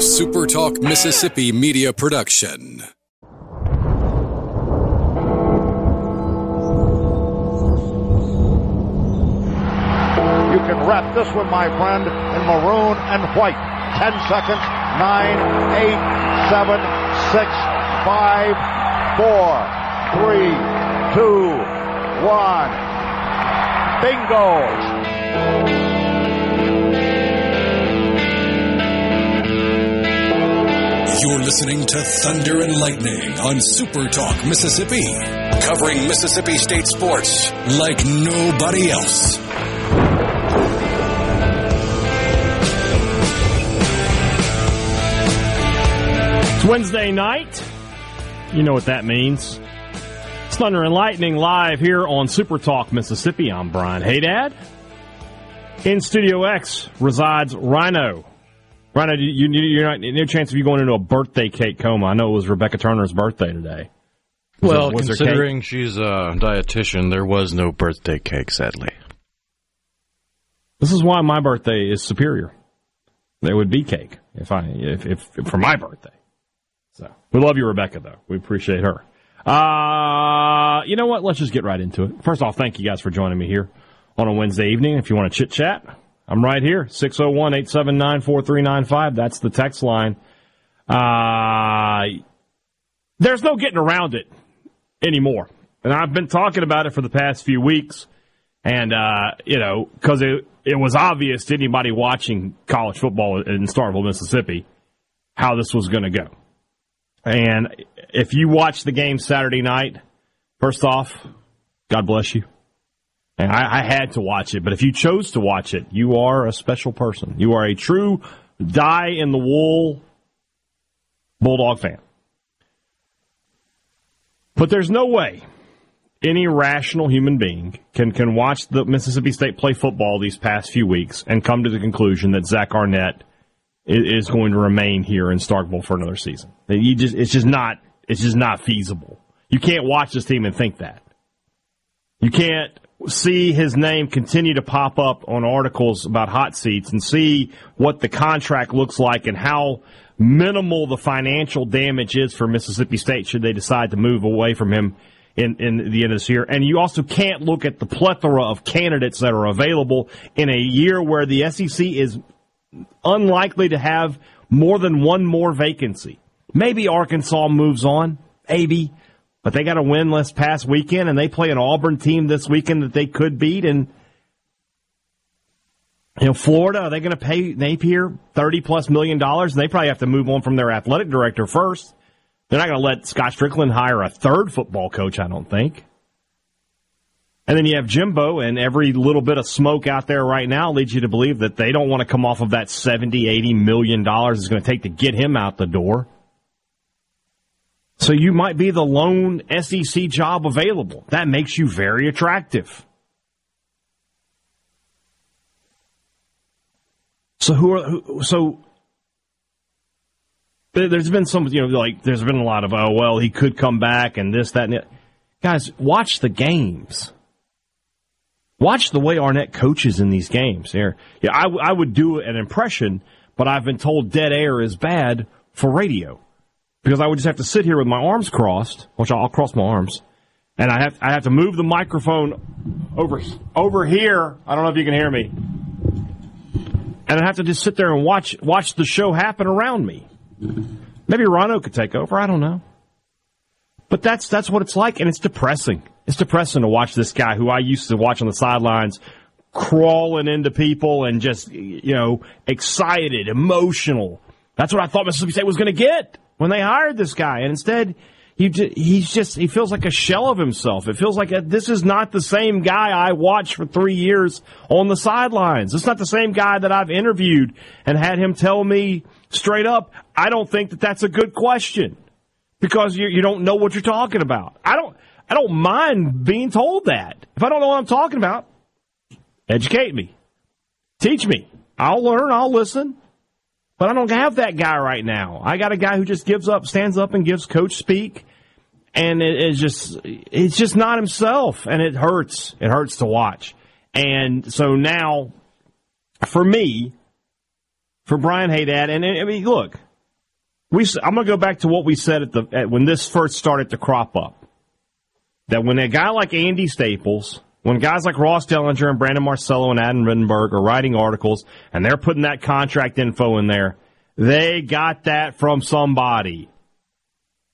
SuperTalk Mississippi media production. You can wrap this one, my friend, in maroon and white. Ten seconds. Nine, eight, seven, six, five, four, three, two, one. Bingo! You're listening to Thunder and Lightning on Super Talk Mississippi, covering Mississippi State sports like nobody else. It's Wednesday night. You know what that means. It's Thunder and Lightning live here on Super Talk Mississippi. I'm Brian Hadad. In Studio X resides Rhino. Rhino, you, you, you're not no chance of you going into a birthday cake coma. I know it was Rebecca Turner's birthday today. Was Well, there- considering she's a dietitian, there was no birthday cake, sadly. this is why my birthday is superior. There would be cake if I if, if, if for my birthday. So we love you, Rebecca. Though we appreciate her. Uh, you know what? Let's just get right into it. First off, thank you guys for joining me here on a Wednesday evening. If you want to chit chat, I'm right here. 601-879-4395. That's the text line. Uh, there's no getting around it anymore. And I've been talking about it for the past few weeks. And, uh, you know, cause it, it was obvious to anybody watching college football in Starkville, Mississippi, how this was going to go. And if you watch the game Saturday night, first off, God bless you. And I, I had to watch it, but if you chose to watch it, you are a special person. You are a true die in the wool Bulldog fan. But there's no way any rational human being can, can watch the Mississippi State play football these past few weeks and come to the conclusion that Zach Arnett is, is going to remain here in Starkville for another season. You just, it's just not, it's just not feasible. You can't watch this team and think that. You can't see his name continue to pop up on articles about hot seats and see what the contract looks like and how minimal the financial damage is for Mississippi State should they decide to move away from him in, in the end of this year. And you also can't look at the plethora of candidates that are available in a year where the SEC is unlikely to have more than one more vacancy. Maybe Arkansas moves on, maybe, but they got a win this past weekend, and they play an Auburn team this weekend that they could beat. And you know, Florida, are they going to pay Napier thirty plus million dollars? And they probably have to move on from their athletic director first. They're not going to let Scott Stricklin hire a third football coach, I don't think. And then you have Jimbo, and every little bit of smoke out there right now leads you to believe that they don't want to come off of that 70, 80 million dollars it's going to take to get him out the door. So you might be the lone SEC job available. That makes you very attractive. So who are who, so there- there's been some you know like there's been a lot of oh well he could come back and this that and that. Guys, watch the games. Watch the way Arnett coaches in these games. Here, yeah, I, I would do an impression, but I've been told dead air is bad for radio because I would just have to sit here with my arms crossed, which I'll cross my arms, and I have I have to move the microphone over over here. I don't know if you can hear me, and I have to just sit there and watch watch the show happen around me. Maybe Rhino could take over. I don't know, but that's that's what it's like, and it's depressing. It's depressing to watch this guy who I used to watch on the sidelines crawling into people and just you know excited, emotional. That's what I thought Mississippi State was going to get when they hired this guy, and instead he he's just he feels like a shell of himself. It feels like a, this is not the same guy I watched for three years on the sidelines. It's not the same guy that I've interviewed and had him tell me straight up, I don't think that that's a good question because you you don't know what you're talking about. I don't I don't mind being told that. If I don't know what I'm talking about, educate me. Teach me. I'll learn, I'll listen. But I don't have that guy right now. I got a guy who just gives up, stands up and gives coach speak. And it is just, it's just not himself. And it hurts. It hurts to watch. And so now, for me, for Brian Hadad, and I mean, look, we I'm going to go back to what we said at the at, when this first started to crop up. That when a guy like Andy Staples, when guys like Ross Dellenger and Brandon Marcello and Adam Rittenberg are writing articles and they're putting that contract info in there, they got that from somebody.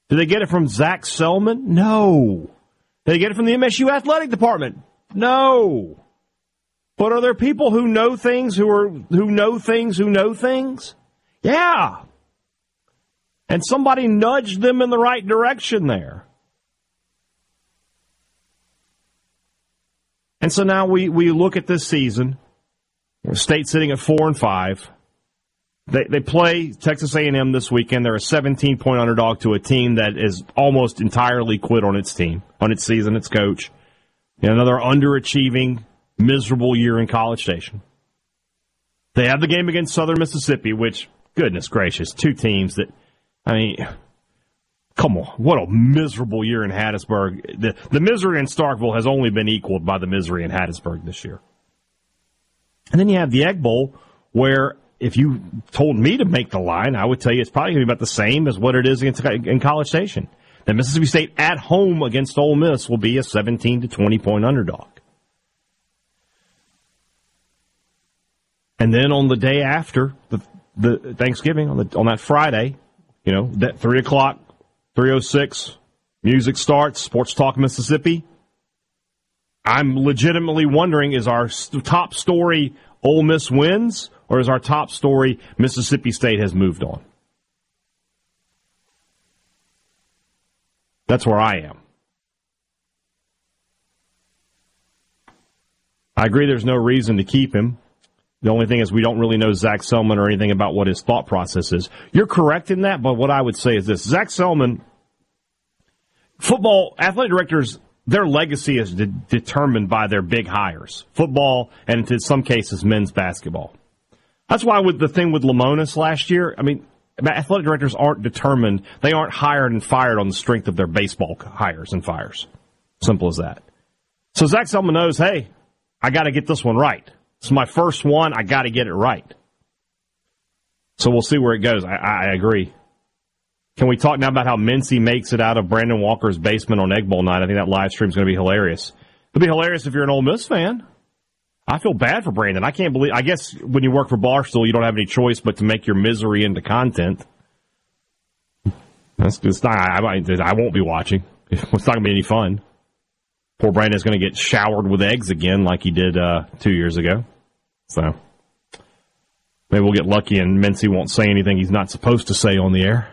Did they get it from Zach Selmon? No. Did they get it from the MSU athletic department? No. But are there people who know things who are who know things who know things? Yeah. And somebody nudged them in the right direction there. And so now we, we look at this season. State sitting at four and five. They they play Texas A&M this weekend. They're a 17 point underdog to a team that is almost entirely quit on its team, on its season, its coach. Know, another underachieving, miserable year in College Station. They have the game against Southern Mississippi, which goodness gracious, two teams that I mean, come on, what a miserable year in Hattiesburg. The the misery in Starkville has only been equaled by the misery in Hattiesburg this year. And then you have the Egg Bowl, where if you told me to make the line, I would tell you it's probably going to be about the same as what it is against in College Station. That Mississippi State at home against Ole Miss will be a 17 to 20 point underdog. And then on the day after the, the Thanksgiving on the on that Friday, you know that three o'clock, three o oh six, music starts. Sports Talk Mississippi. I'm legitimately wondering: is our top story Ole Miss wins? Or is our top story Mississippi State has moved on? That's where I am. I agree there's no reason to keep him. The only thing is we don't really know Zach Selmon or anything about what his thought process is. You're correct in that, but what I would say is this. Zach Selmon, football, athletic directors, their legacy is de- determined by their big hires. Football and in some cases men's basketball. That's why with the thing with Lemonis last year, I mean, athletic directors aren't determined. They aren't hired and fired on the strength of their baseball hires and fires. Simple as that. So Zach Selmon knows, hey, I got to get this one right. It's my first one. I got to get it right. So we'll see where it goes. I, I, agree. Can we talk now about how Mincy makes it out of Brandon Walker's basement on Egg Bowl night? I think that live stream is going to be hilarious. It'll be hilarious if you're an Ole Miss fan. I feel bad for Brandon. I can't believe. I guess when you work for Barstool, you don't have any choice but to make your misery into content. That's just not. I, I won't be watching. It's not going to be any fun. Poor Brandon's going to get showered with eggs again, like he did uh, two years ago. So maybe we'll get lucky and Mincy won't say anything he's not supposed to say on the air.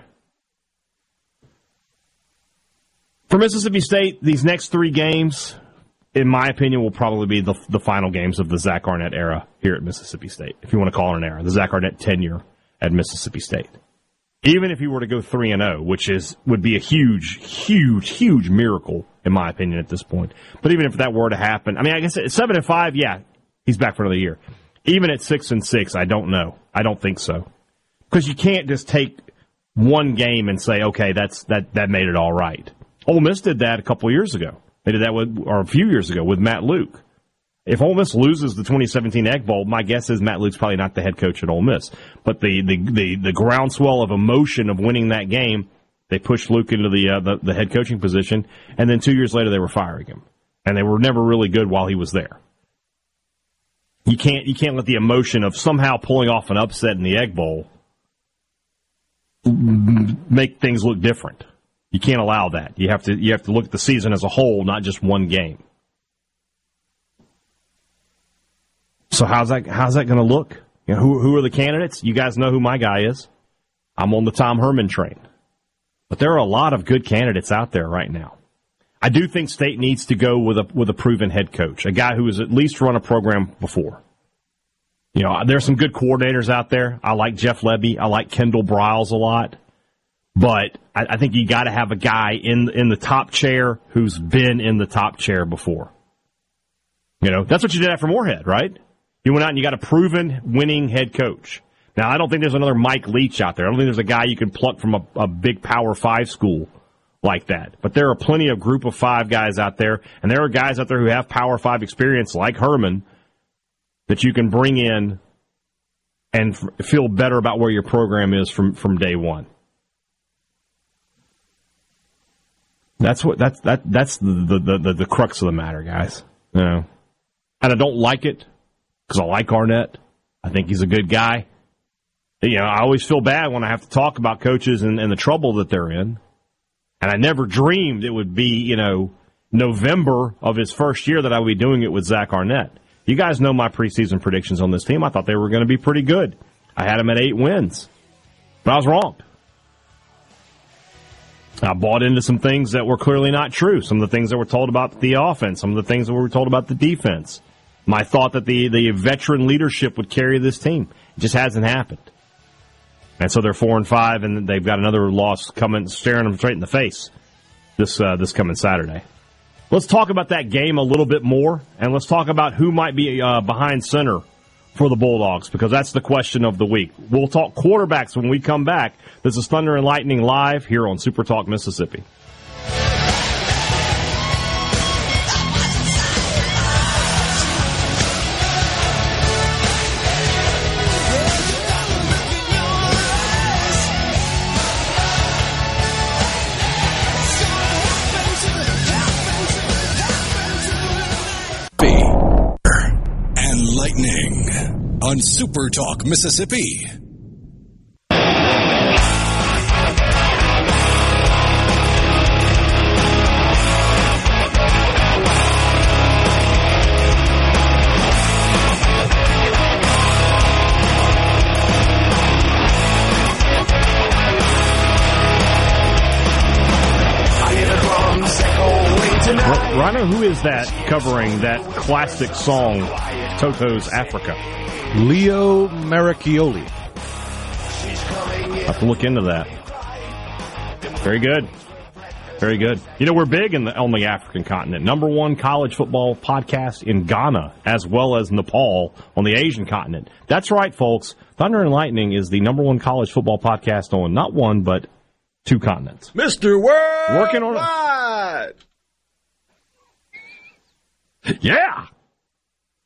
For Mississippi State, these next three games, in my opinion, will probably be the, the final games of the Zach Arnett era here at Mississippi State, if you want to call it an era, the Zach Arnett tenure at Mississippi State. Even if he were to go three and zero, oh, which is would be a huge, huge, huge miracle in my opinion at this point. But even if that were to happen, I mean, I guess at seven and five, yeah, he's back for another year. Even at six and six, I don't know. I don't think so because you can't just take one game and say, okay, that's that that made it all right. Ole Miss did that a couple years ago. They did that with, or a few years ago with Matt Luke. If Ole Miss loses the 2017 Egg Bowl, my guess is Matt Luke's probably not the head coach at Ole Miss. But the the the, the groundswell of emotion of winning that game, they pushed Luke into the, uh, the the head coaching position, and then two years later they were firing him, and they were never really good while he was there. You can't you can't let the emotion of somehow pulling off an upset in the Egg Bowl make things look different. You can't allow that. You have to you have to look at the season as a whole, not just one game. So how's that how's that going to look? You know, who who are the candidates? You guys know who my guy is. I'm on the Tom Herman train. But there are a lot of good candidates out there right now. I do think State needs to go with a with a proven head coach, a guy who has at least run a program before. You know, there's some good coordinators out there. I like Jeff Lebby. I like Kendall Briles a lot. But I, I think you got to have a guy in in the top chair who's been in the top chair before. You know, that's what you did after Moorhead, right? You went out and you got a proven winning head coach. Now, I don't think there's another Mike Leach out there. I don't think there's a guy you can pluck from a, a big Power Five school like that. But there are plenty of group of five guys out there, and there are guys out there who have Power Five experience, like Herman, that you can bring in and f- feel better about where your program is from, from day one. That's what that's that that's the the, the, the crux of the matter, guys. You know? And I don't like it because I like Arnett. I think he's a good guy. You know, I always feel bad when I have to talk about coaches and, and the trouble that they're in. And I never dreamed it would be, you know, November of his first year that I would be doing it with Zach Arnett. You guys know my preseason predictions on this team. I thought they were going to be pretty good. I had them at eight wins, but I was wrong. I bought into some things that were clearly not true. Some of the things that were told about the offense, some of the things that were told about the defense. My thought that the, the veteran leadership would carry this team. It just hasn't happened. And so they're four and five, and they've got another loss coming, staring them straight in the face this uh, this coming Saturday. Let's talk about that game a little bit more, and let's talk about who might be uh, behind center for the Bulldogs because that's the question of the week. We'll talk quarterbacks when we come back. This is Thunder and Lightning live here on Super Talk Mississippi. On Super Talk Mississippi. Rhino, who is that covering that classic song, Toto's Africa? Leo Moracchioli. I have to look into that. Very good. Very good. You know, we're big in the, on the African continent. Number one college football podcast in Ghana, as well as Nepal on the Asian continent. That's right, folks. Thunder and Lightning is the number one college football podcast on not one, but two continents. Mr. World Working on it. Yeah.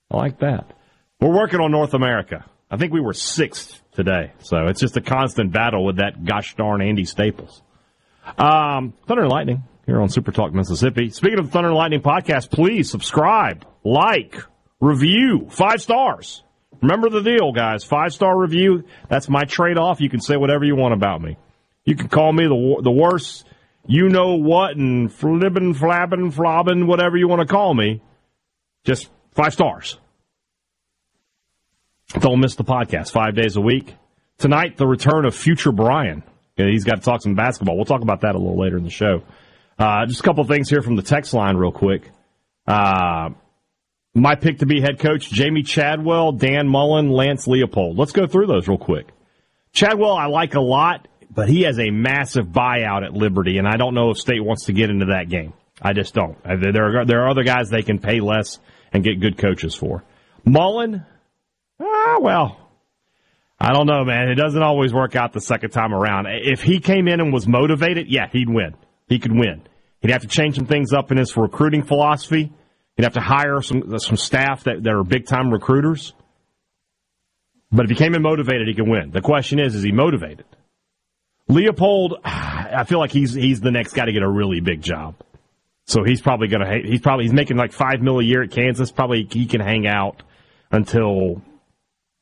I like that. We're working on North America. I think we were sixth today. So it's just a constant battle with that gosh darn Andy Staples. Um, Thunder and Lightning here on Super Talk Mississippi. Speaking of the Thunder and Lightning podcast, please subscribe, like, review, five stars. Remember the deal, guys. Five star review. That's my trade off. You can say whatever you want about me. You can call me the the worst, you know what, and flibbin, flabbin, flobbin, whatever you want to call me. Just five stars. Don't miss the podcast five days a week. Tonight, the return of future Brian. He's got to talk some basketball. We'll talk about that a little later in the show. Uh, just a couple things here from the text line, real quick. Uh, my pick to be head coach: Jamey Chadwell, Dan Mullen, Lance Leipold. Let's go through those real quick. Chadwell, I like a lot, but he has a massive buyout at Liberty, and I don't know if State wants to get into that game. I just don't. There are there are other guys they can pay less and get good coaches for. Mullen, ah, well, I don't know, man. It doesn't always work out the second time around. If he came in and was motivated, yeah, he'd win. He could win. He'd have to change some things up in his recruiting philosophy. He'd have to hire some some staff that, that are big time recruiters. But if he came in motivated, he can win. The question is, is he motivated? Leipold, I feel like he's he's the next guy to get a really big job. So he's probably to, he's probably, he's making like five mil a year at Kansas. Probably he can hang out until,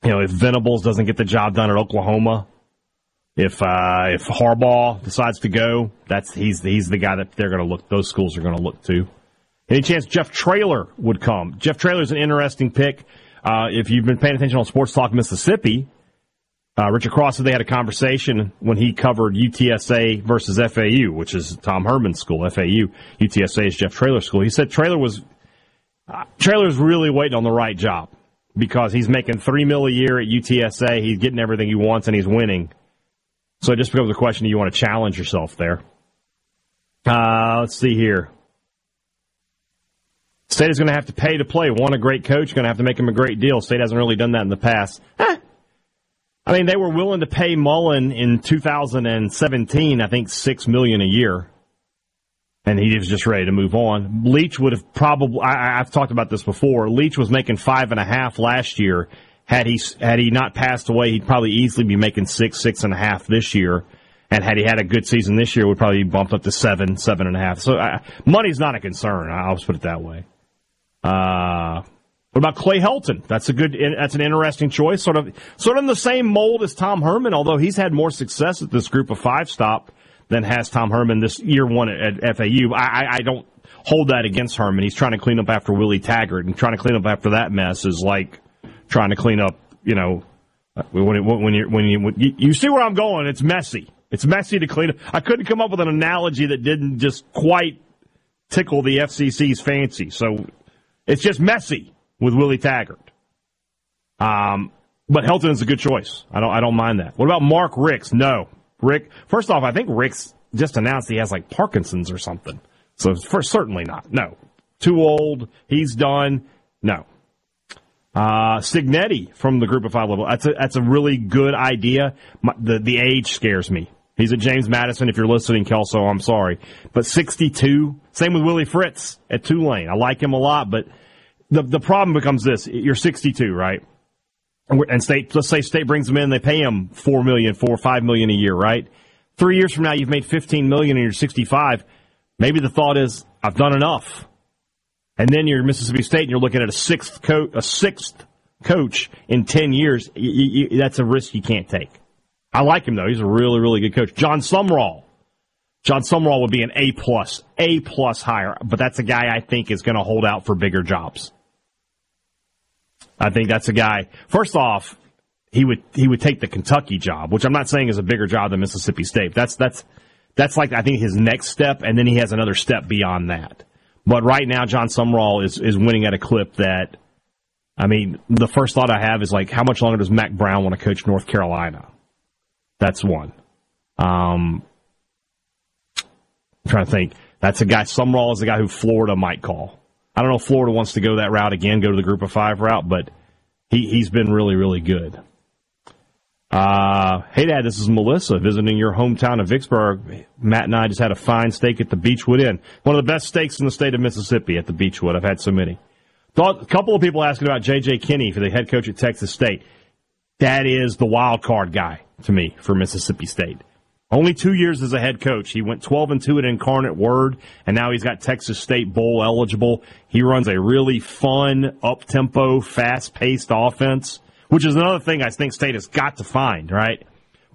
you know, if Venables doesn't get the job done at Oklahoma, if, uh, if Harbaugh decides to go, that's, he's, he's the guy that they're going to look, those schools are going to look to. Any chance Jeff Traylor would come? Jeff Traylor is an interesting pick. Uh, if you've been paying attention on Sports Talk Mississippi, uh, Richard Cross they had a conversation when he covered UTSA versus FAU, which is Tom Herman's school. FAU, UTSA is Jeff Traylor's school. He said Traylor was uh, Traylor's really waiting on the right job because he's making three mil a year at UTSA. He's getting everything he wants and he's winning. So it just becomes a question: Do you want to challenge yourself there? Uh, let's see here. State is going to have to pay to play. Want a great coach? Going to have to make him a great deal. State hasn't really done that in the past. Eh, I mean, they were willing to pay Mullen in 2017, I think, six million a year, and he was just ready to move on. Leach would have probably. I, have talked about this before. Leach was making five and a half last year. Had he had he not passed away, he'd probably easily be making six, six and a half this year. And had he had a good season this year, would probably be bumped up to seven, seven and a half. So uh, money's not a concern. I'll just put it that way. Uh, what about Clay Helton? That's a good. That's an interesting choice. Sort of, sort of in the same mold as Tom Herman, although he's had more success at this group of five stop than has Tom Herman this year one at, FAU. I, I don't hold that against Herman. He's trying to clean up after Willie Taggart, and trying to clean up after that mess is like trying to clean up. You know, when it, when you when you when you, you see where I'm going, it's messy. It's messy to clean up. I couldn't come up with an analogy that didn't just quite tickle the FCC's fancy. So it's just messy with Willie Taggart. Um, but Helton is a good choice. I don't I don't mind that. What about Mark Richt? No, Richt. First off, I think Richt just announced he has like Parkinson's or something. So for certainly not. No, too old. He's done. No. Uh, Cignetti from the group of five level. That's a, that's a really good idea. My, the, the age scares me. He's at James Madison. If you're listening, Kelso, I'm sorry. But 62. Same with Willie Fritz at Tulane. I like him a lot, but the, the problem becomes this. You're 62, right? And state, let's say state brings them in, they pay him four million, four, five million a year, right? Three years from now, you've made 15 million and you're 65. Maybe the thought is, I've done enough. And then you're Mississippi State and you're looking at a sixth coach, a sixth coach in 10 years. You, you, that's a risk you can't take. I like him though. He's a really, really good coach. Jon Sumrall. Jon Sumrall would be an A plus, A plus hire, but that's a guy I think is going to hold out for bigger jobs. I think that's a guy. First off, he would he would take the Kentucky job, which I'm not saying is a bigger job than Mississippi State. That's that's that's like I think his next step, and then he has another step beyond that. But right now, Jon Sumrall is is winning at a clip that, I mean, the first thought I have is like, how much longer does Mack Brown want to coach North Carolina? That's one. Um, I'm trying to think. That's a guy. Sumrall is the guy who Florida might call. I don't know if Florida wants to go that route again, go to the Group of Five route, but he he's been really really good. Uh, hey, Dad, this is Melissa visiting your hometown of Vicksburg. Matt and I just had a fine steak at the Beechwood Inn. One of the best steaks in the state of Mississippi at the Beechwood. I've had so many. Thought, a couple of people asking about G.J. Kinne for the head coach at Texas State. That is the wild card guy to me for Mississippi State. Only two years as a head coach. He went 12 and 2 at Incarnate Word, and now he's got Texas State Bowl eligible. He runs a really fun, up tempo, fast paced offense which is another thing I think State has got to find, right?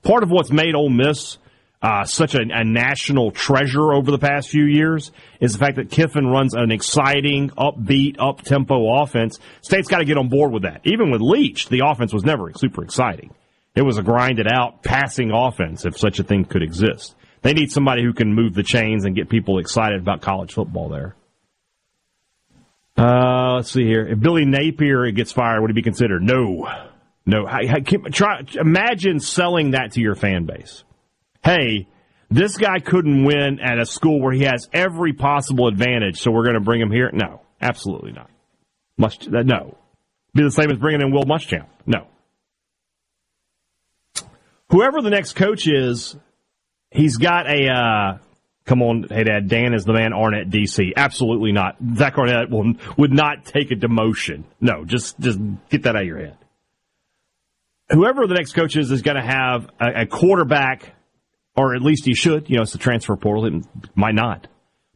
Part of what's made Ole Miss uh, such a, a, national treasure over the past few years is the fact that Kiffin runs an exciting, upbeat, up tempo offense. State's got to get on board with that. Even with Leach, the offense was never super exciting. It was a grinded out passing offense, if such a thing could exist. They need somebody who can move the chains and get people excited about college football there. Uh, let's see here. If Billy Napier gets fired, would he be considered? No. No. I, I try, imagine selling that to your fan base. Hey, this guy couldn't win at a school where he has every possible advantage, so we're going to bring him here. No, absolutely not. Must no. Be the same as bringing in Will Muschamp. No. Whoever the next coach is, he's got a uh, come on, hey dad, Dan is the man Arnett DC. Absolutely not. Zach Arnett will, would not take a demotion. No, just, just get that out of your head. Whoever the next coach is is going to have a, a, quarterback, or at least he should. You know, it's the transfer portal. It might not.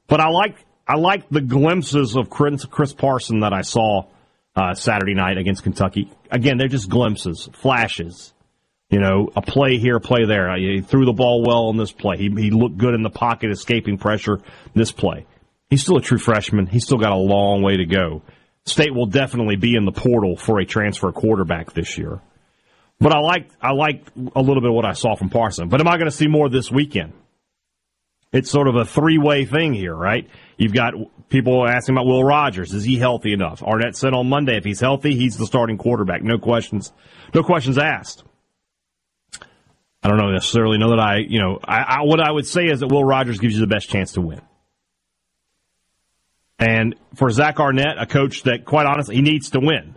But I like, I like the glimpses of Chris, Chris Parson that I saw uh, Saturday night against Kentucky. Again, they're just glimpses, flashes. You know, a play here, a play there. He threw the ball well on this play. He, he looked good in the pocket, escaping pressure this play. He's still a true freshman. He's still got a long way to go. State will definitely be in the portal for a transfer quarterback this year. But I like I like a little bit of what I saw from Parson. But am I going to see more this weekend? It's sort of a three way thing here, right? You've got people asking about Will Rogers. Is he healthy enough? Arnett said on Monday if he's healthy, he's the starting quarterback. No questions, no questions asked. I don't know necessarily know that I, you know, I, I, what I would say is that Will Rogers gives you the best chance to win. And for Zach Arnett, a coach that, quite honestly, he needs to win.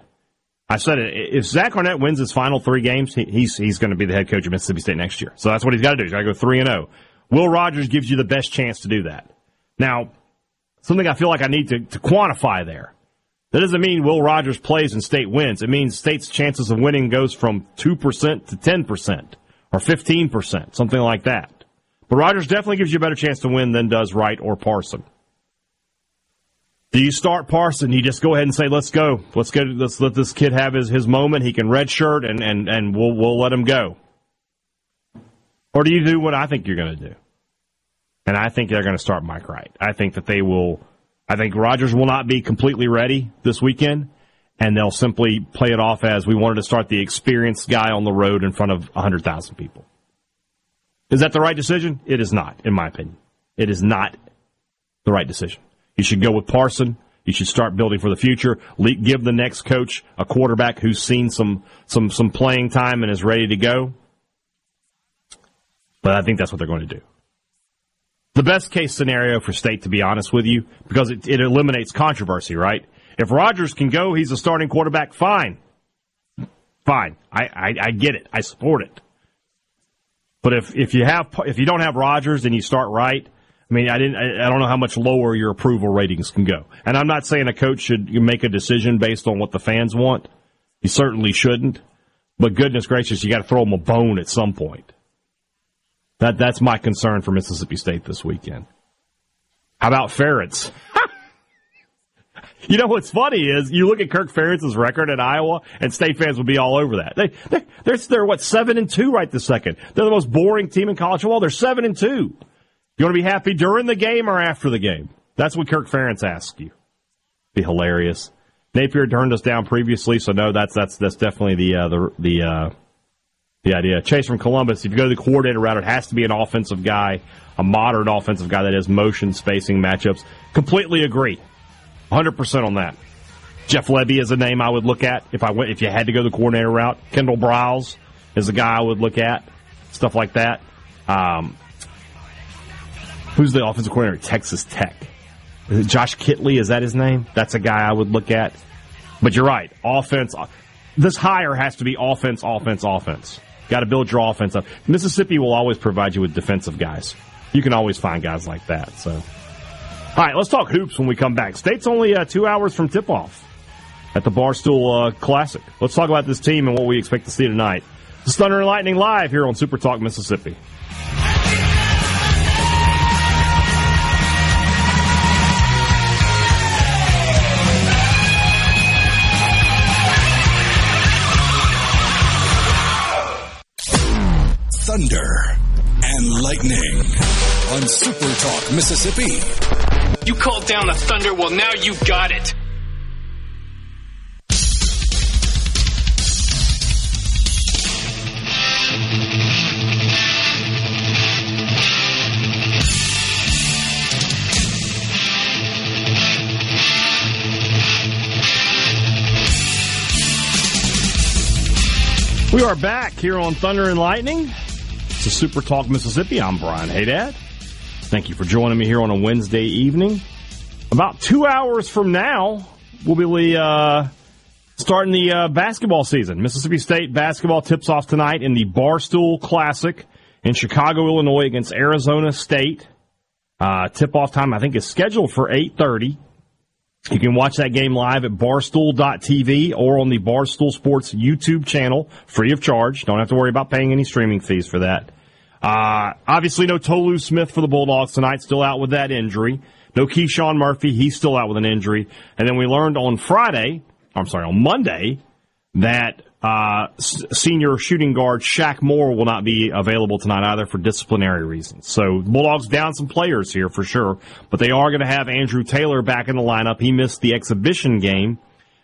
I said it. If Zach Arnett wins his final three games, he, he's he's going to be the head coach of Mississippi State next year. So that's what he's got to do. He's got to go three and zero. Oh. Will Rogers gives you the best chance to do that. Now, something I feel like I need to, to quantify there. That doesn't mean Will Rogers plays and State wins. It means State's chances of winning goes from two percent to ten percent or 15%, something like that. But Rogers definitely gives you a better chance to win than does Wright or Parson. Do you start Parson? You just go ahead and say, "Let's go. Let's go. Let's let this kid have his, his moment. He can redshirt, and and and we'll we'll let him go." Or do you do what I think you're going to do? And I think they're going to start Mike Wright. I think that they will. I think Rogers will not be completely ready this weekend, and they'll simply play it off as we wanted to start the experienced guy on the road in front of 100,000 people. Is that the right decision? It is not, in my opinion. It is not the right decision. You should go with Parson. You should start building for the future. Give the next coach a quarterback who's seen some some some playing time and is ready to go. But I think that's what they're going to do. The best case scenario for State, to be honest with you, because it, it eliminates controversy, right? If Rogers can go, he's a starting quarterback. Fine, fine. I, I, I get it. I support it. But if if you have if you don't have Rogers and you start Wright, I mean, I didn't. I don't know how much lower your approval ratings can go. And I'm not saying a coach should make a decision based on what the fans want. He certainly shouldn't. But goodness gracious, you got to throw him a bone at some point. That that's my concern for Mississippi State this weekend. How about Ferentz? you know what's funny is you look at Kirk Ferentz's record at Iowa, and State fans would be all over that. They they they're, they're what seven and two right this second. They're the most boring team in college football. They're seven and two. You want to be happy during the game or after the game? That's what Kirk Ferentz asked you. Be hilarious. Napier turned us down previously, so no, that's that's that's definitely the uh, the the uh, the idea. Chase from Columbus. If you go to the coordinator route, it has to be an offensive guy, a modern offensive guy that has motion spacing matchups. Completely agree, hundred percent on that. Jeff Lebby is a name I would look at if I went if you had to go the coordinator route. Kendall Briles is a guy I would look at. Stuff like that. Um, Who's the offensive coordinator at Texas Tech? Josh Kittley is that his name? That's a guy I would look at. But you're right. Offense. This hire has to be offense, offense, offense. Got to build your offense up. Mississippi will always provide you with defensive guys. You can always find guys like that. So, all right, let's talk hoops when we come back. State's only uh, two hours from tip off at the Barstool uh, Classic. Let's talk about this team and what we expect to see tonight. Is Thunder and Lightning live here on Super Talk Mississippi. Thunder and Lightning on Super Talk Mississippi. You called down the thunder, well, now you got it. We are back here on Thunder and Lightning. It's a Super Talk Mississippi. I'm Brian Hadad. Thank you for joining me here on a Wednesday evening. About two hours from now, we'll be uh, starting the uh, basketball season. Mississippi State basketball tips off tonight in the Barstool Classic in Chicago, Illinois against Arizona State. Uh, tip off time, I think, is scheduled for 8.30. You can watch that game live at barstool.tv or on the Barstool Sports YouTube channel, free of charge. Don't have to worry about paying any streaming fees for that. Uh, obviously, no Tolu Smith for the Bulldogs tonight, still out with that injury. No KeShawn Murphy, he's still out with an injury. And then we learned on Friday, I'm sorry, on Monday, that uh, senior shooting guard Shaq Moore will not be available tonight either for disciplinary reasons. So Bulldogs down some players here for sure, but they are going to have Andrew Taylor back in the lineup. He missed the exhibition game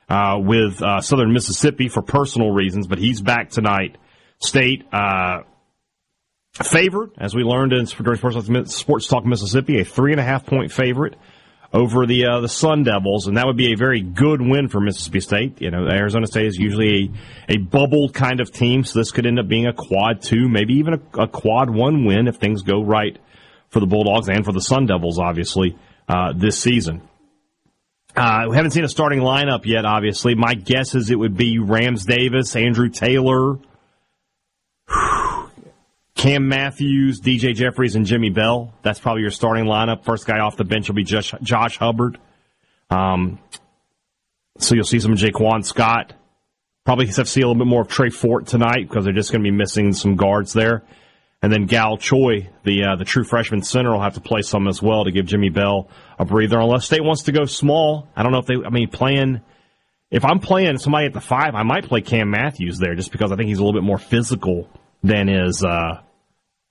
uh, with uh, Southern Mississippi for personal reasons, but he's back tonight. State uh, favored, as we learned in Sports Talk Mississippi, a three and a half point favorite over the uh, the Sun Devils, and that would be a very good win for Mississippi State. You know, Arizona State is usually a, a bubbled kind of team, so this could end up being a quad two, maybe even a, a quad one win if things go right for the Bulldogs and for the Sun Devils, obviously, uh, this season. Uh, we haven't seen a starting lineup yet, obviously. My guess is it would be Rams Davis, Andrew Taylor, Cam Matthews, DJ Jeffries, and Jimmy Bell. That's probably your starting lineup. First guy off the bench will be Josh, Josh Hubbard. Um, so you'll see some Jaquan Scott. Probably have to see a little bit more of Trey Fort tonight because they're just going to be missing some guards there. And then Gai Chol, the uh, the true freshman center, will have to play some as well to give Jimmy Bell a breather. Unless State wants to go small, I don't know if they. I mean, playing. If I'm playing somebody at the five, I might play Cam Matthews there just because I think he's a little bit more physical than is uh,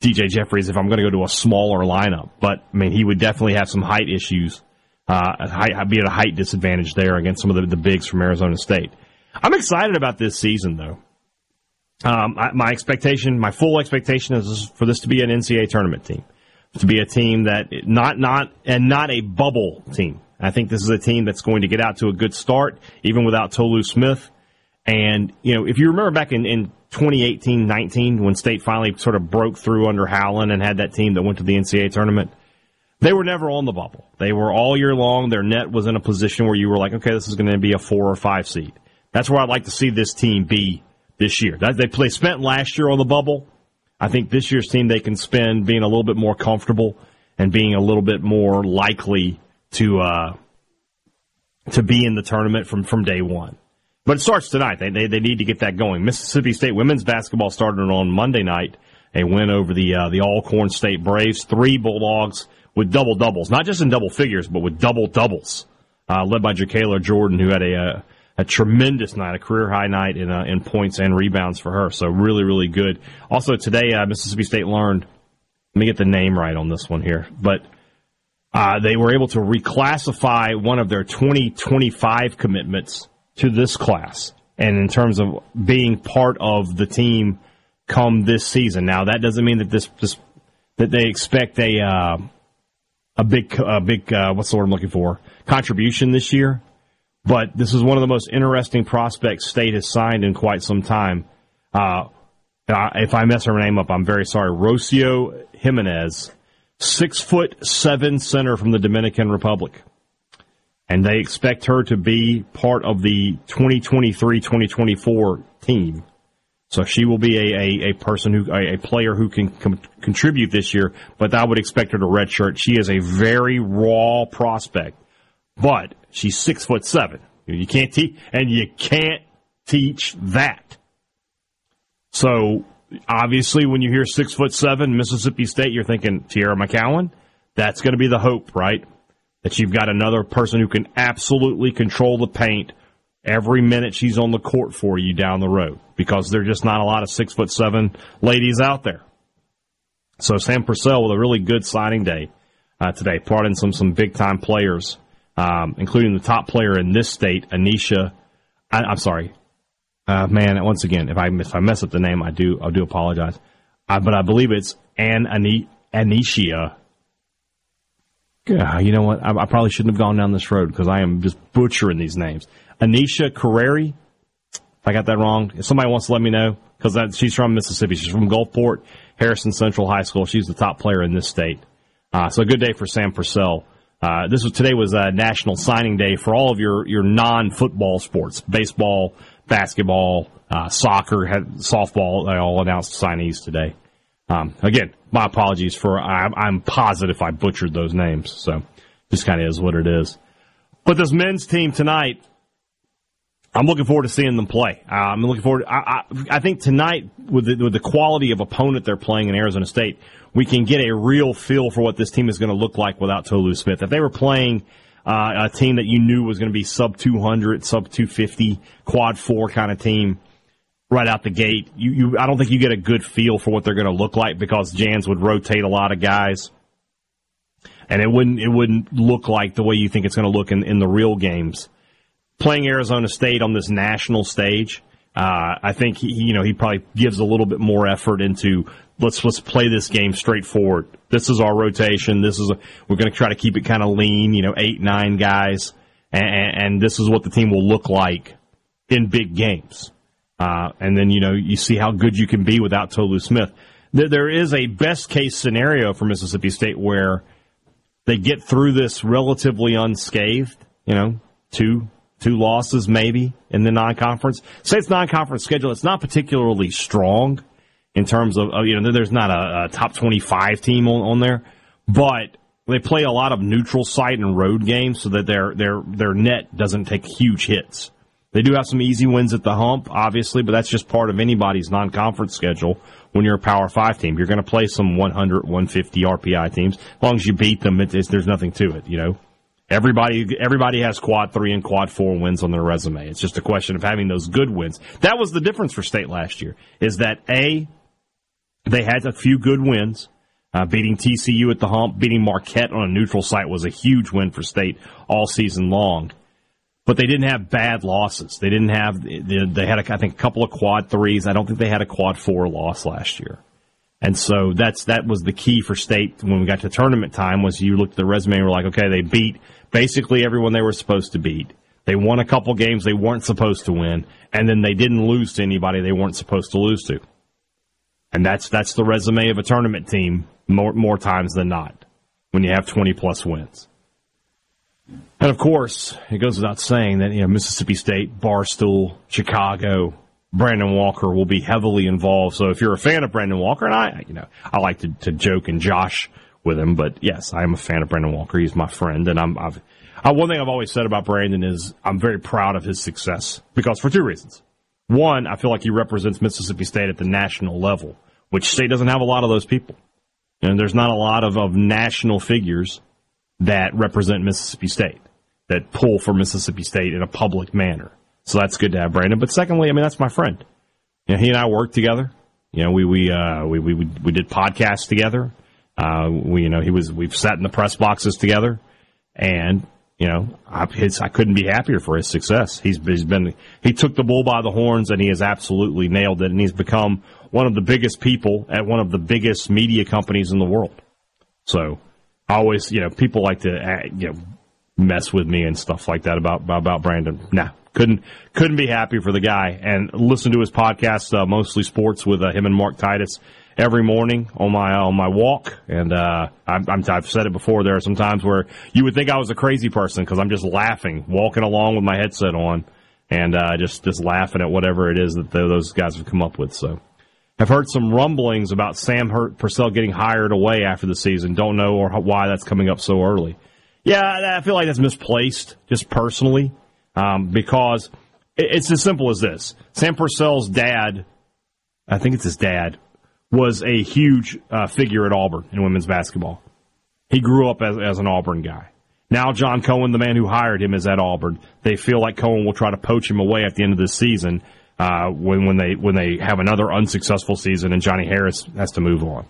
DJ Jeffries. If I'm going to go to a smaller lineup, but I mean, he would definitely have some height issues. Uh, height, be at a height disadvantage there against some of the, the bigs from Arizona State. I'm excited about this season, though. Um, I, my expectation, my full expectation is for this to be an NCAA tournament team, to be a team that not not and not a bubble team. I think this is a team that's going to get out to a good start, even without Tolu Smith. And you know, if you remember back in, in 2018-19 when State finally sort of broke through under Howland and had that team that went to the NCAA tournament, they were never on the bubble. They were all year long. Their net was in a position where you were like, okay, this is going to be a four or five seed. That's where I'd like to see this team be this year. They play spent last year on the bubble. I think this year's team they can spend being a little bit more comfortable and being a little bit more likely to uh, to be in the tournament from from day one. But it starts tonight. They, they they need to get that going. Mississippi State women's basketball started on Monday night. A win over the uh, the Alcorn State Braves. Three Bulldogs with double doubles, not just in double figures, but with double doubles. Uh, led by Jerkaila Jordan, who had a, a uh, a tremendous night, a career high night in uh, in points and rebounds for her. So really, really good. Also today, uh, Mississippi State learned. Let me get the name right on this one here, but uh, they were able to reclassify one of their 2025 commitments to this class, and in terms of being part of the team come this season. Now that doesn't mean that this, this that they expect a uh, a big a big uh, what's the word I'm looking for contribution this year but this is one of the most interesting prospects State has signed in quite some time. Uh, if I mess her name up, I'm very sorry. Rocio Jimenez, six foot seven center from the Dominican Republic. And they expect her to be part of the 2023 2024 team. So she will be a, a, a person who, a, a, player who can com- contribute this year, but I would expect her to redshirt. She is a very raw prospect. But She's six foot seven. You can't teach, and you can't teach that. So obviously, when you hear six foot seven Mississippi State, you're thinking Teaira McCowan. That's going to be the hope, right? That you've got another person who can absolutely control the paint every minute she's on the court for you down the road because there's just not a lot of six foot seven ladies out there. So Sam Purcell with a really good signing day uh, today, brought in some some big time players um, including the top player in this state, Anisha. I, am sorry, uh, man. Once again, if I if I mess up the name, I do I do apologize. Uh, but I believe it's An Ani, Anisha. you know what? I, I, probably shouldn't have gone down this road because I am just butchering these names. Anisha Carreri. If I got that wrong, if somebody wants to let me know, because she's from Mississippi. She's from Gulfport, Harrison Central High School. She's the top player in this state. Uh, so a good day for Sam Purcell. Uh, this was today was a National Signing Day for all of your your non football sports, baseball, basketball, uh, soccer, softball. They all announced signees today. Um, again, my apologies for I'm, I'm positive I butchered those names. So just kind of is what it is. But this men's team tonight, I'm looking forward to seeing them play. Uh, I'm looking forward. I, I, I think tonight with the, with the quality of opponent they're playing in Arizona State we can get a real feel for what this team is going to look like without Tolu Smith. If they were playing uh, a team that you knew was going to be sub 200, sub 250, quad four kind of team right out the gate, you, you I don't think you get a good feel for what they're going to look like because Jans would rotate a lot of guys. And it wouldn't it wouldn't look like the way you think it's going to look in, in the real games. Playing Arizona State on this national stage, uh, I think he, you know he probably gives a little bit more effort into let's let's play this game straightforward. This is our rotation. This is a, we're going to try to keep it kind of lean. You know, eight nine guys, and, and, this is what the team will look like in big games. Uh, and then you know you see how good you can be without Tolu Smith. There, there is a best case scenario for Mississippi State where they get through this relatively unscathed. You know, two two losses maybe in the non conference. Say it's non conference schedule. It's not particularly strong in terms of, you know, there's not a, a top 25 team on, on, there, but they play a lot of neutral site and road games so that their, their, their net doesn't take huge hits. They do have some easy wins at the hump, obviously, but that's just part of anybody's non-conference schedule. when you're a Power Five team. You're going to play some 100, 150 RPI teams. As long as you beat them, it, there's nothing to it. You know, everybody everybody has quad three and quad four wins on their resume. It's just a question of having those good wins. That was the difference for State last year. Is that a they had a few good wins. Uh, beating TCU at the hump, beating Marquette on a neutral site was a huge win for State all season long but they didn't have bad losses. They didn't have they had a, I think a couple of quad threes. I don't think they had a quad four loss last year. And so that's that was the key for state when we got to tournament time was you looked at the resume and were like, okay, they beat basically everyone they were supposed to beat. They won a couple games they weren't supposed to win, and then they didn't lose to anybody they weren't supposed to lose to. And that's that's the resume of a tournament team more more times than not when you have twenty plus wins. And of course, it goes without saying that you know Mississippi State, Barstool, Chicago, Brandon Walker will be heavily involved. So if you're a fan of Brandon Walker, and I, you know, I like to, to joke and josh with him, but yes, I am a fan of Brandon Walker. He's my friend, and I'm. I've, I, one thing I've always said about Brandon is I'm very proud of his success because for two reasons. One, I feel like he represents Mississippi State at the national level, which state doesn't have a lot of those people. And there's not a lot of, of national figures that represent Mississippi State, that pull for Mississippi State in a public manner. So that's good to have Brandon. But secondly, I mean, that's my friend. You know, he and I worked together. You know, we we uh, we, we we did podcasts together. Uh, we you know he was we've sat in the press boxes together, and you know I, his, I couldn't be happier for his success. He's, he's been he took the bull by the horns and he has absolutely nailed it, and he's become one of the biggest people at one of the biggest media companies in the world. So I always, you know, people like to, uh, you know, mess with me and stuff like that about about Brandon. Nah, couldn't couldn't be happy for the guy. And listen to his podcast, uh, mostly sports, with uh, him and Mark Titus every morning on my on my walk. And uh, i have said it before. There are some times where you would think I was a crazy person because I'm just laughing, walking along with my headset on, and uh, just just laughing at whatever it is that the, those guys have come up with. So. I've heard some rumblings about Sam Hurt Purcell getting hired away after the season. Don't know or why that's coming up so early. Yeah, I feel like that's misplaced, just personally, um, because it's as simple as this: Sam Purcell's dad, I think it's his dad, was a huge uh, figure at Auburn in women's basketball. He grew up as, as an Auburn guy. Now John Cohen, the man who hired him, is at Auburn. They feel like Cohen will try to poach him away at the end of this season uh, when when they when they have another unsuccessful season and Johnnie Harris has to move on.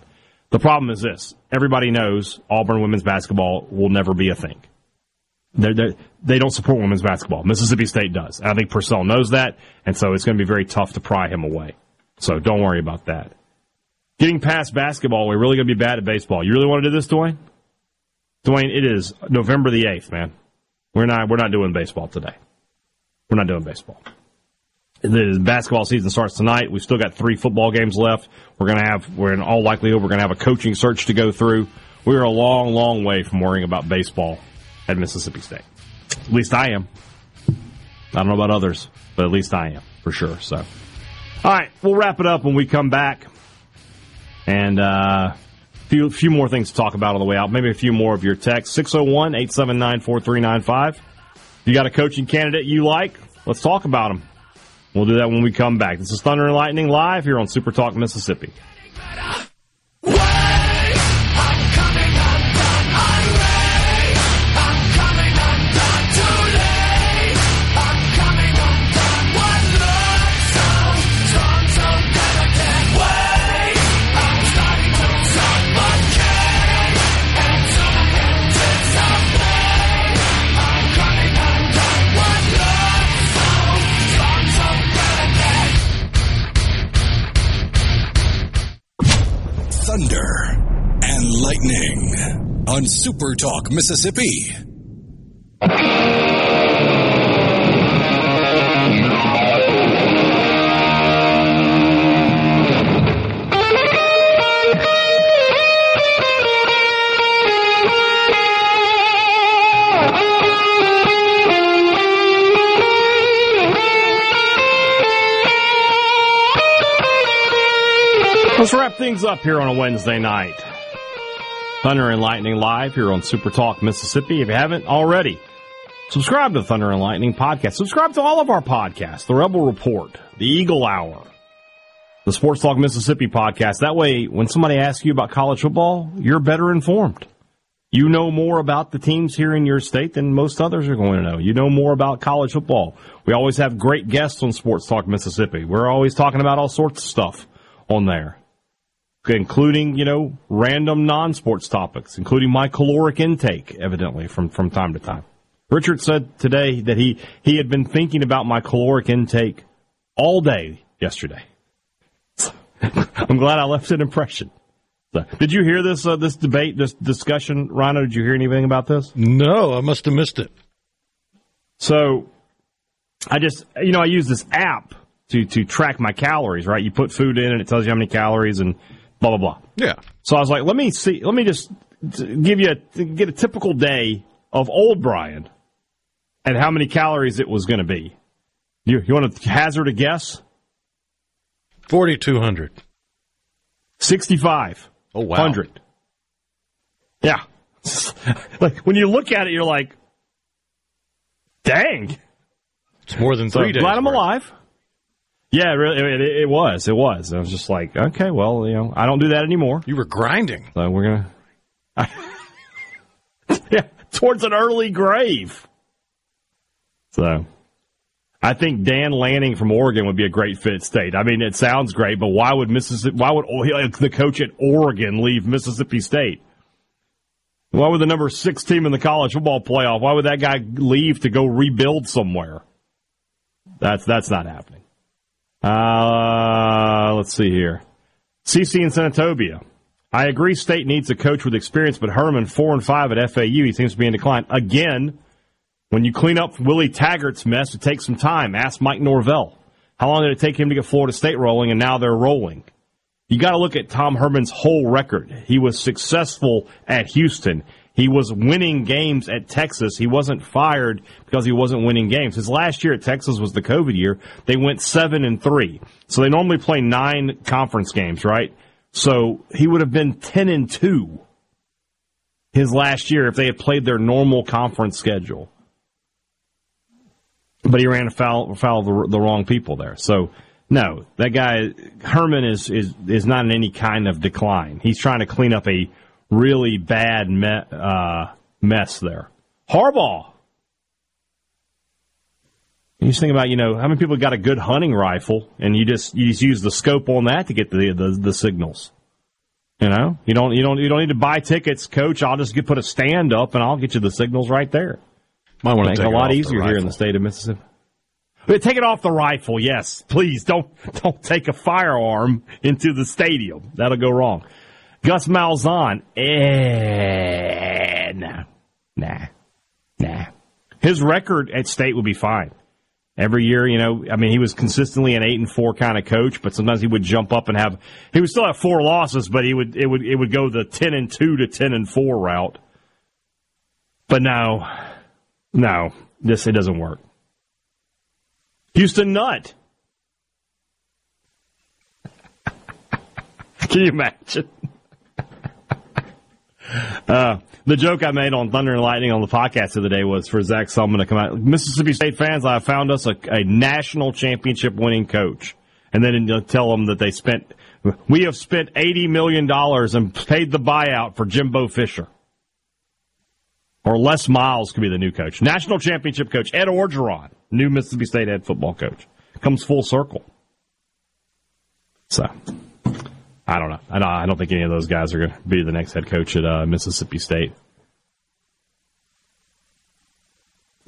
The problem is this: everybody knows Auburn women's basketball will never be a thing. They're, they're, they do not support women's basketball. Mississippi State does. I think Purcell knows that, and so it's going to be very tough to pry him away. So don't worry about that. Getting past basketball, we're really going to be bad at baseball. You really want to do this, Dwayne? Dwayne, it is November the eighth, man. We're not we're not doing baseball today. We're not doing baseball the basketball season starts tonight. We've still got three football games left. We're going to have, we're in all likelihood, we're going to have a coaching search to go through. We're a long, long way from worrying about baseball at Mississippi State. At least I am. I don't know about others, but at least I am for sure. So, all right, we'll wrap it up when we come back, and uh, few few more things to talk about on the way out. Maybe a few more of your texts. 601-879-4395. You got a coaching candidate you like? Let's talk about them. We'll do that when we come back. This is Thunder and Lightning live here on Super Talk Mississippi. On Super Talk, Mississippi. Let's wrap things up here on a Wednesday night. Thunder and Lightning live here on Super Talk Mississippi. If you haven't already, subscribe to Thunder and Lightning podcast. Subscribe to all of our podcasts: The Rebel Report, The Eagle Hour, the Sports Talk Mississippi podcast. That way, when somebody asks you about college football, you're better informed. You know more about the teams here in your state than most others are going to know. You know more about college football. We always have great guests on Sports Talk Mississippi. We're always talking about all sorts of stuff on there, including, you know, random non-sports topics, including my caloric intake, evidently, from, from time to time. Richard said today that he, he had been thinking about my caloric intake all day yesterday. I'm glad I left an impression. So, did you hear this uh, this debate, this discussion, Rhino? Did you hear anything about this? No, I must have missed it. So, I just you know I use this app to to track my calories. Right, you put food in and it tells you how many calories and blah blah blah. Yeah. So I was like, let me see, let me just give you a, get a typical day of old Brian and how many calories it was going to be. You you want to hazard a guess? 4,200. 65. Oh, wow. 100. Yeah. like, when you look at it, you're like, dang. It's more than So three days. glad I'm worth. alive. Yeah, really, it, it, it was. It was. I was just like, okay, well, you know, I don't do that anymore. You were grinding. So we're going to. yeah, towards an early grave. So. I think Dan Lanning from Oregon would be a great fit at state. I mean, it sounds great, but why would Mississippi? Why would the coach at Oregon leave Mississippi State? Why would the number six team in the college football playoff? Why would that guy leave to go rebuild somewhere? That's that's not happening. Uh, let's see here. CC in Senatobia. I agree. State needs a coach with experience, but Herman four and five at FAU. He seems to be in decline again. When you clean up Willie Taggart's mess, it takes some time. Ask Mike Norvell. How long did it take him to get Florida State rolling, and now they're rolling? You got to look at Tom Herman's whole record. He was successful at Houston. He was winning games at Texas. He wasn't fired because he wasn't winning games. His last year at Texas was the COVID year. They went seven and three. So they normally play nine conference games, right? So he would have been ten and two his last year if they had played their normal conference schedule but he ran afoul, afoul of the, the wrong people there. So no, that guy Herman is is is not in any kind of decline. He's trying to clean up a really bad me, uh, mess there. Harbaugh. You just think about you know how many people got a good hunting rifle, and you just you just use the scope on that to get the the, the signals. You know, you don't you don't you don't need to buy tickets, coach. I'll just get put a stand up, and I'll get you the signals right there. Might want to Make take it a lot easier here in the state of Mississippi. But take it off the rifle, yes, please. Don't don't take a firearm into the stadium. That'll go wrong. Gus Malzahn, eh, nah, nah, nah. His record at state would be fine. Every year, you know, I mean, he was consistently an eight and four kind of coach, but sometimes he would jump up and have he would still have four losses, but he would it would it would go the ten and two to ten and four route. But no, no, this it doesn't work. Houston Nutt. Can you imagine? Uh, the joke I made on Thunder and Lightning on the podcast the other day was for Zac Selmon to come out. Mississippi State fans, I found us a, a national championship winning coach. And then tell them that they spent, we have spent $80 million and paid the buyout for Jimbo Fisher. Or Les Miles could be the new coach. National championship coach, Ed Orgeron, new Mississippi State head football coach. Comes full circle. So, I don't know. I don't, I don't think any of those guys are going to be the next head coach at uh, Mississippi State.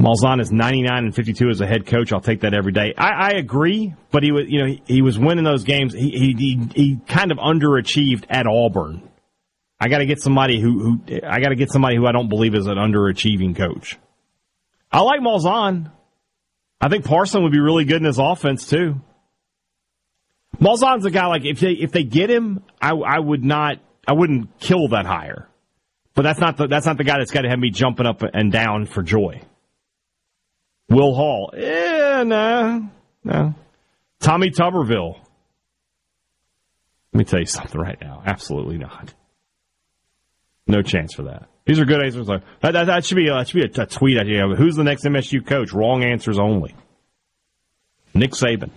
Malzahn is 99 and 52 as a head coach. I'll take that every day. I, I agree, but he was, you know, he, he was winning those games. He, he, he, kind of underachieved at Auburn. I got to get somebody who, who I got to get somebody who I don't believe is an underachieving coach. I like Malzahn. I think Parson would be really good in his offense too. Malzahn's a guy like if they if they get him, I I would not I wouldn't kill that hire. But that's not the that's not the guy that's got to have me jumping up and down for joy. Will Hall, eh, no, no. Tommy Tuberville. Let me tell you something right now. Absolutely not. No chance for that. These are good answers. That, that, that should be that should be a, a tweet idea. Who's the next MSU coach? Wrong answers only. Nick Saban.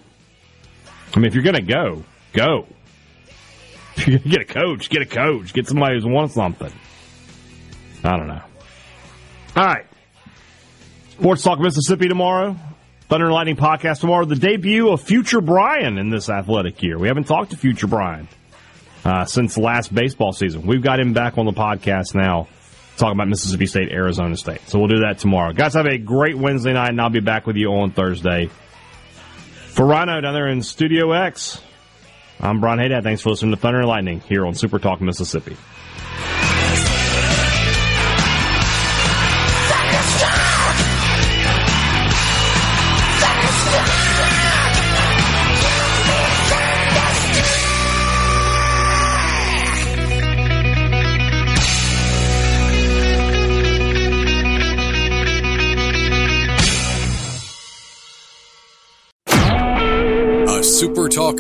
I mean, if you're going to go, Go. get a coach. Get a coach. Get somebody who's won something. I don't know. All right. Sports Talk Mississippi tomorrow. Thunder and Lightning podcast tomorrow. The debut of Future Brian in this athletic year. We haven't talked to Future Brian uh, since last baseball season. We've got him back on the podcast now, talking about Mississippi State, Arizona State. So we'll do that tomorrow. Guys, have a great Wednesday night, and I'll be back with you on Thursday. For Rhino down there in Studio X, I'm Brian Hadad. Thanks for listening to Thunder and Lightning here on Super Talk Mississippi.